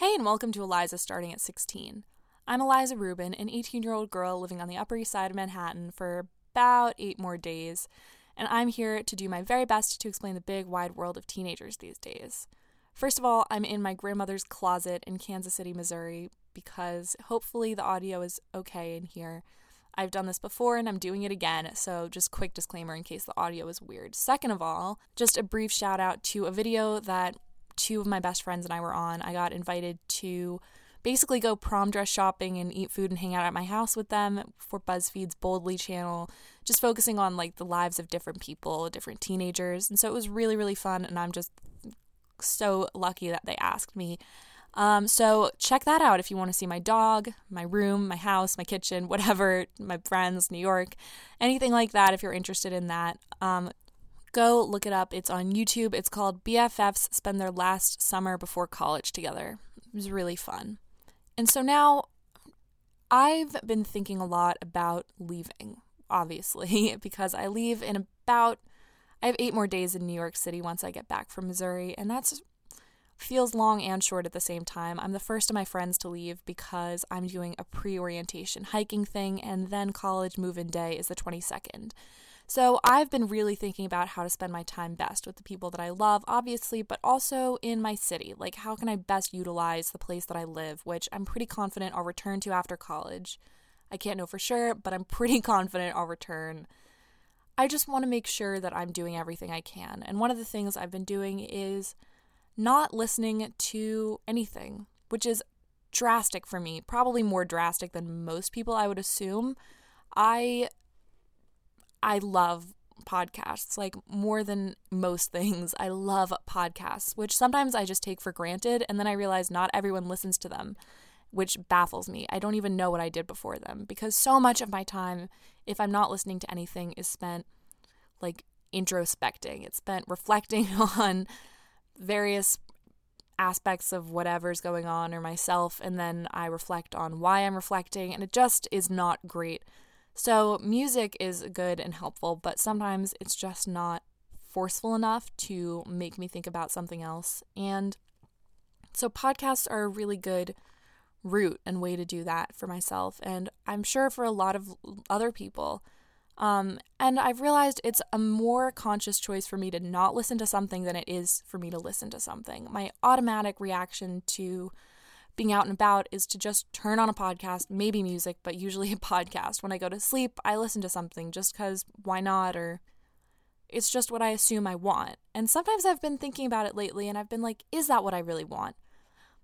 Hey, and welcome to Eliza Starting at 16. I'm Eliza Rubin, an 18 year old girl living on the Upper East Side of Manhattan for about eight more days, and I'm here to do my very best to explain the big, wide world of teenagers these days. First of all, I'm in my grandmother's closet in Kansas City, Missouri, because hopefully the audio is okay in here. I've done this before and I'm doing it again, so just quick disclaimer in case the audio is weird. Second of all, just a brief shout out to a video that two of my best friends and I were on. I got invited to basically go prom dress shopping and eat food and hang out at my house with them for BuzzFeed's Boldly channel, just focusing on like the lives of different people, different teenagers. And so it was really, really fun. And I'm just so lucky that they asked me. Um, so check that out if you want to see my dog, my room, my house, my kitchen, whatever, my friends, New York, anything like that. If you're interested in that, um, Go look it up. It's on YouTube. It's called BFFs Spend Their Last Summer Before College Together. It was really fun. And so now I've been thinking a lot about leaving, obviously, because I leave in about I have 8 more days in New York City once I get back from Missouri, and that's feels long and short at the same time. I'm the first of my friends to leave because I'm doing a pre-orientation hiking thing and then college move-in day is the 22nd. So I've been really thinking about how to spend my time best with the people that I love, obviously, but also in my city. Like, how can I best utilize the place that I live, which I'm pretty confident I'll return to after college. I can't know for sure, but I'm pretty confident I'll return. I just want to make sure that I'm doing everything I can. And one of the things I've been doing is not listening to anything, which is drastic for me, probably more drastic than most people I would assume. I I love podcasts like more than most things. I love podcasts, which sometimes I just take for granted and then I realize not everyone listens to them, which baffles me. I don't even know what I did before them because so much of my time if I'm not listening to anything is spent like introspecting. It's spent reflecting on various aspects of whatever's going on or myself and then I reflect on why I'm reflecting and it just is not great so, music is good and helpful, but sometimes it's just not forceful enough to make me think about something else. And so, podcasts are a really good route and way to do that for myself, and I'm sure for a lot of other people. Um, and I've realized it's a more conscious choice for me to not listen to something than it is for me to listen to something. My automatic reaction to being out and about is to just turn on a podcast, maybe music, but usually a podcast. When I go to sleep, I listen to something just because why not? Or it's just what I assume I want. And sometimes I've been thinking about it lately and I've been like, is that what I really want?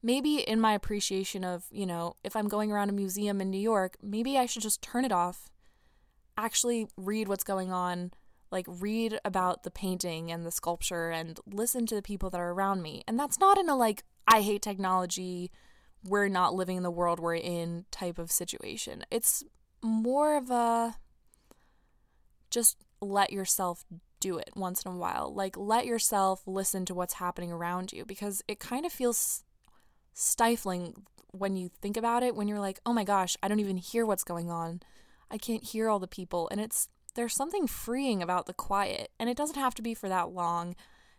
Maybe in my appreciation of, you know, if I'm going around a museum in New York, maybe I should just turn it off, actually read what's going on, like read about the painting and the sculpture and listen to the people that are around me. And that's not in a like, I hate technology, we're not living in the world we're in type of situation. It's more of a just let yourself do it once in a while. Like, let yourself listen to what's happening around you because it kind of feels stifling when you think about it, when you're like, oh my gosh, I don't even hear what's going on. I can't hear all the people. And it's, there's something freeing about the quiet. And it doesn't have to be for that long.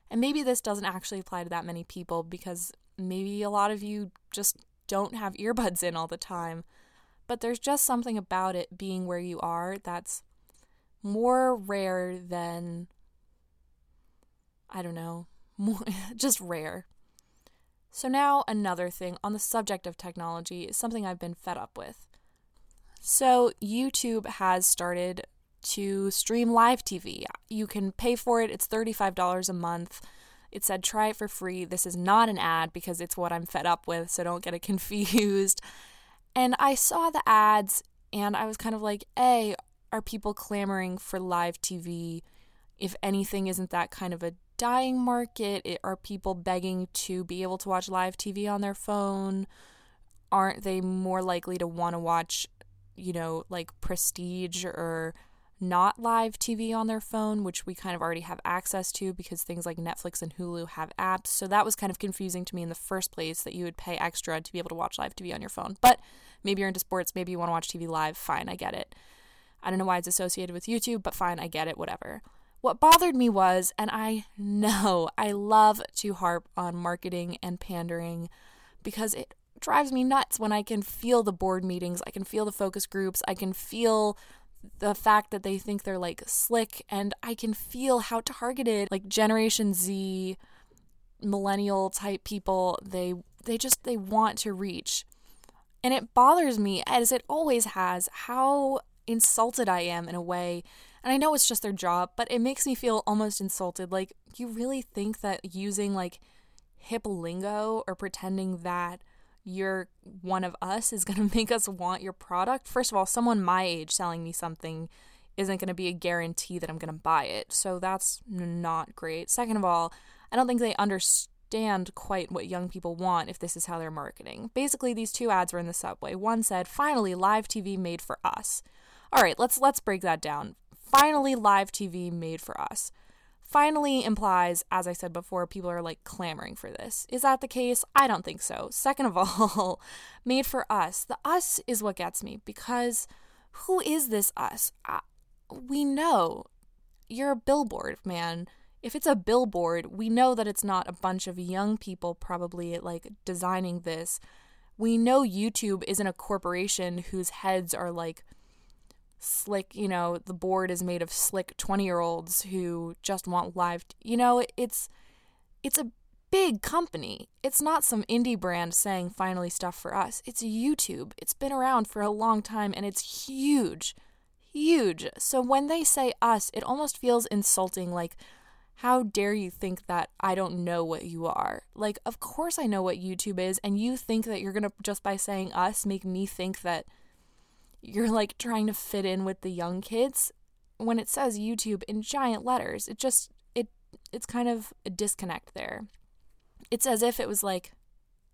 And maybe this doesn't actually apply to that many people because maybe a lot of you just don't have earbuds in all the time. But there's just something about it being where you are that's more rare than, I don't know, more, just rare. So, now another thing on the subject of technology is something I've been fed up with. So, YouTube has started to stream live TV. You can pay for it, it's $35 a month. It said try it for free. This is not an ad because it's what I'm fed up with, so don't get it confused. And I saw the ads and I was kind of like, A, are people clamoring for live TV? If anything, isn't that kind of a dying market? It, are people begging to be able to watch live TV on their phone? Aren't they more likely to want to watch, you know, like Prestige or not live TV on their phone, which we kind of already have access to because things like Netflix and Hulu have apps. So that was kind of confusing to me in the first place that you would pay extra to be able to watch live TV on your phone. But maybe you're into sports, maybe you want to watch TV live, fine, I get it. I don't know why it's associated with YouTube, but fine, I get it, whatever. What bothered me was, and I know I love to harp on marketing and pandering, because it drives me nuts when I can feel the board meetings, I can feel the focus groups, I can feel the fact that they think they're like slick and I can feel how targeted like generation Z millennial type people they they just they want to reach. And it bothers me as it always has how insulted I am in a way. And I know it's just their job, but it makes me feel almost insulted. Like you really think that using like hip lingo or pretending that you're one of us is going to make us want your product. First of all, someone my age selling me something isn't going to be a guarantee that I'm going to buy it. So that's not great. Second of all, I don't think they understand quite what young people want if this is how they're marketing. Basically, these two ads were in the subway. One said, "Finally, live TV made for us." All right, let's let's break that down. Finally, live TV made for us finally implies, as I said before, people are like clamoring for this. Is that the case? I don't think so. Second of all, made for us. The us is what gets me because who is this us? I, we know you're a billboard, man. If it's a billboard, we know that it's not a bunch of young people probably like designing this. We know YouTube isn't a corporation whose heads are like slick, you know, the board is made of slick 20-year-olds who just want live, t- you know, it's it's a big company. It's not some indie brand saying finally stuff for us. It's YouTube. It's been around for a long time and it's huge. Huge. So when they say us, it almost feels insulting like how dare you think that I don't know what you are? Like, of course I know what YouTube is, and you think that you're gonna, just by saying us, make me think that you're like trying to fit in with the young kids when it says YouTube in giant letters. It just it it's kind of a disconnect there. It's as if it was like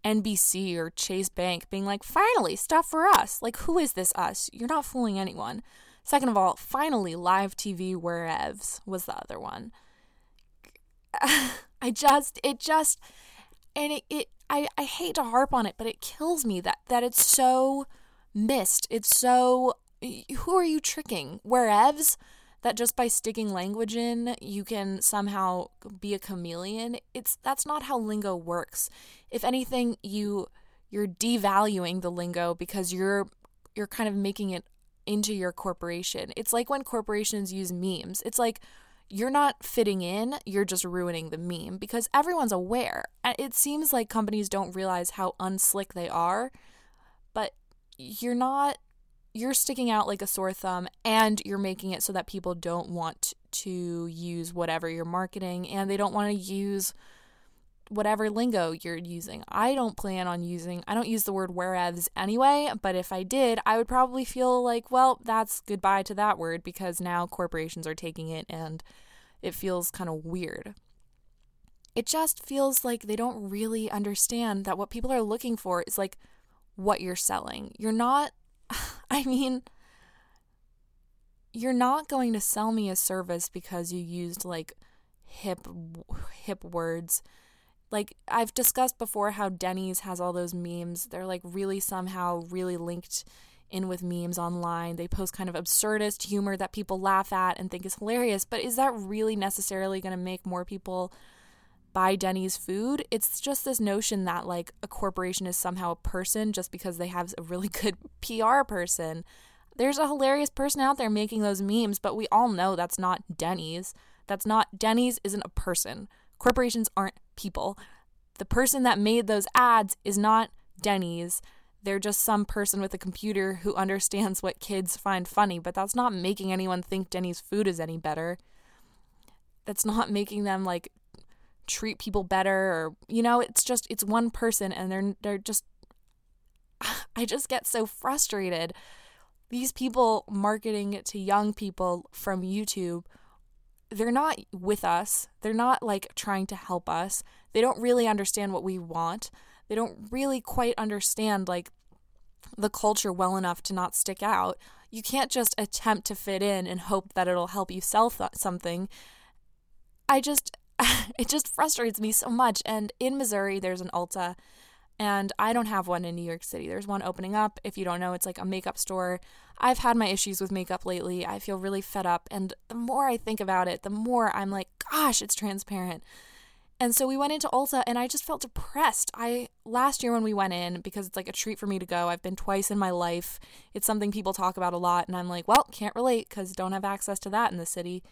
NBC or Chase Bank being like, "Finally, stuff for us." Like, who is this us? You're not fooling anyone. Second of all, finally, live TV wherevs was the other one. I just it just and it, it I, I hate to harp on it, but it kills me that that it's so missed. It's so. Who are you tricking? Wherevs? That just by sticking language in, you can somehow be a chameleon. It's that's not how lingo works. If anything, you you're devaluing the lingo because you're you're kind of making it into your corporation. It's like when corporations use memes. It's like you're not fitting in, you're just ruining the meme because everyone's aware. It seems like companies don't realize how unslick they are, you're not you're sticking out like a sore thumb and you're making it so that people don't want to use whatever you're marketing and they don't want to use whatever lingo you're using. I don't plan on using I don't use the word wherevs anyway, but if I did, I would probably feel like, well, that's goodbye to that word because now corporations are taking it and it feels kind of weird. It just feels like they don't really understand that what people are looking for is like what you're selling. You're not, I mean, you're not going to sell me a service because you used like hip hip words. Like I've discussed before how Denny's has all those memes. They're like really somehow really linked in with memes online. They post kind of absurdist humor that people laugh at and think is hilarious, but is that really necessarily going to make more people buy Denny's food. It's just this notion that like a corporation is somehow a person just because they have a really good PR person. There's a hilarious person out there making those memes, but we all know that's not Denny's. That's not Denny's isn't a person. Corporations aren't people. The person that made those ads is not Denny's. They're just some person with a computer who understands what kids find funny, but that's not making anyone think Denny's food is any better. That's not making them like treat people better or you know it's just it's one person and they're they're just I just get so frustrated. These people marketing to young people from YouTube they're not with us. They're not like trying to help us. They don't really understand what we want. They don't really quite understand like the culture well enough to not stick out. You can't just attempt to fit in and hope that it'll help you sell th- something. I just it just frustrates me so much. And in Missouri, there's an Ulta, and I don't have one in New York City. There's one opening up. If you don't know, it's like a makeup store. I've had my issues with makeup lately. I feel really fed up. And the more I think about it, the more I'm like, gosh, it's transparent. And so we went into Ulta and I just felt depressed. I last year when we went in because it's like a treat for me to go. I've been twice in my life. It's something people talk about a lot and I'm like, well, can't relate cuz don't have access to that in the city.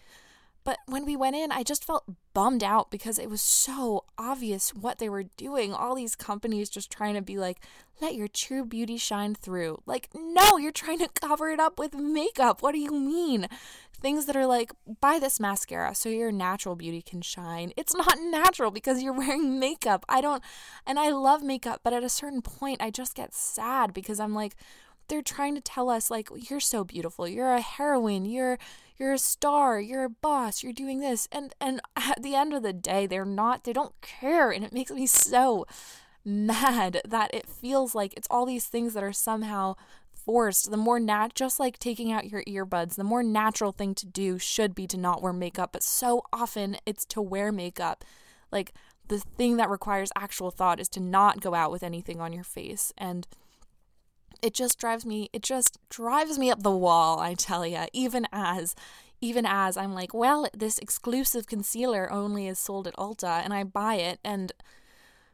But when we went in, I just felt bummed out because it was so obvious what they were doing. All these companies just trying to be like, let your true beauty shine through. Like, no, you're trying to cover it up with makeup. What do you mean? Things that are like, buy this mascara so your natural beauty can shine. It's not natural because you're wearing makeup. I don't, and I love makeup, but at a certain point, I just get sad because I'm like, they're trying to tell us like you're so beautiful. You're a heroine. You're you're a star, you're a boss, you're doing this. And and at the end of the day, they're not. They don't care. And it makes me so mad that it feels like it's all these things that are somehow forced. The more nat just like taking out your earbuds, the more natural thing to do should be to not wear makeup, but so often it's to wear makeup. Like the thing that requires actual thought is to not go out with anything on your face. And it just drives me it just drives me up the wall i tell you even as even as i'm like well this exclusive concealer only is sold at ulta and i buy it and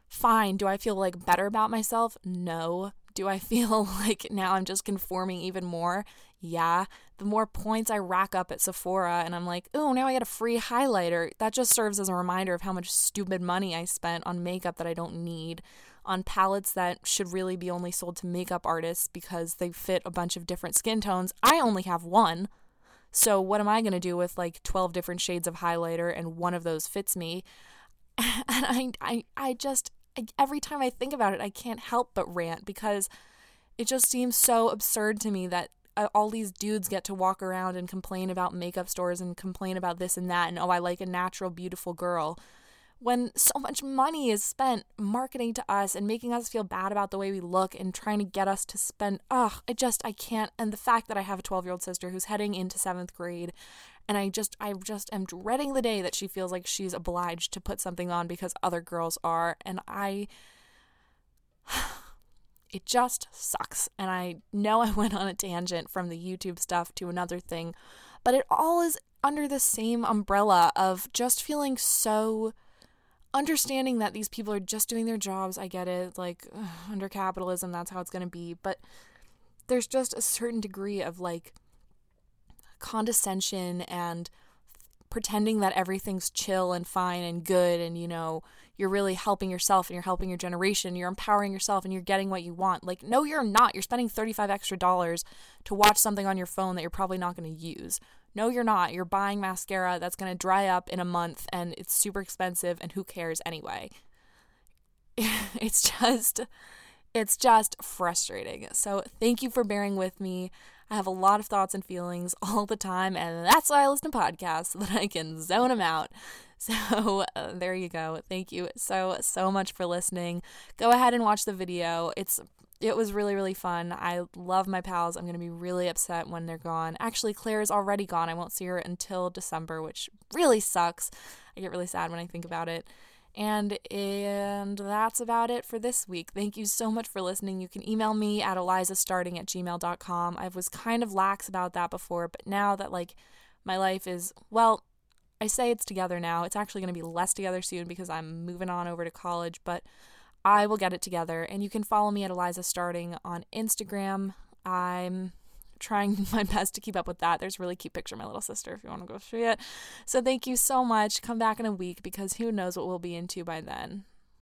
fine do i feel like better about myself? No. Do i feel like now i'm just conforming even more? Yeah. The more points i rack up at sephora and i'm like oh now i get a free highlighter that just serves as a reminder of how much stupid money i spent on makeup that i don't need on palettes that should really be only sold to makeup artists because they fit a bunch of different skin tones. I only have one. So what am I going to do with like 12 different shades of highlighter and one of those fits me? And I I I just every time I think about it, I can't help but rant because it just seems so absurd to me that uh, all these dudes get to walk around and complain about makeup stores and complain about this and that and oh I like a natural beautiful girl when so much money is spent marketing to us and making us feel bad about the way we look and trying to get us to spend ugh i just i can't. And the fact that i have a 12 year old sister who's heading into seventh grade and i just i just am dreading the day that she feels like she's obliged to put something on because other girls are. And i it just sucks. And i know i went on a tangent from the youtube stuff to another thing but it all is under the same umbrella of just feeling so understanding that these people are just doing their jobs. I get it. Like, ugh, under capitalism, that's how it's going to be. But there's just a certain degree of like condescension and pretending that everything's chill and fine and good and you know you're really helping yourself and you're helping your generation you're empowering yourself and you're getting what you want like no you're not you're spending 35 extra dollars to watch something on your phone that you're probably not going to use no, you're not. You're buying mascara that's going to dry up in a month and it's super expensive and who cares anyway. it's just it's just frustrating. So, thank you for bearing with me. I have a lot of thoughts and feelings all the time, and that's why I listen to podcasts so that I can zone them out. So, uh, there you go. Thank you so, so much for listening. Go ahead and watch the video. It's it was really, really fun. I love my pals. I'm going to be really upset when they're gone. Actually, Claire is already gone. I won't see her until December, which really sucks. I get really sad when I think about it. And and that's about it for this week. Thank you so much for listening. You can email me at elizastarting at gmail.com. I was kind of lax about that before, but now that like my life is well, I say it's together now. It's actually going to be less together soon because I'm moving on over to college, but I will get it together. And you can follow me at Eliza Starting on Instagram. I'm trying my best to keep up with that. There's a really cute picture of my little sister if you want to go see it. So thank you so much. Come back in a week because who knows what we'll be into by then.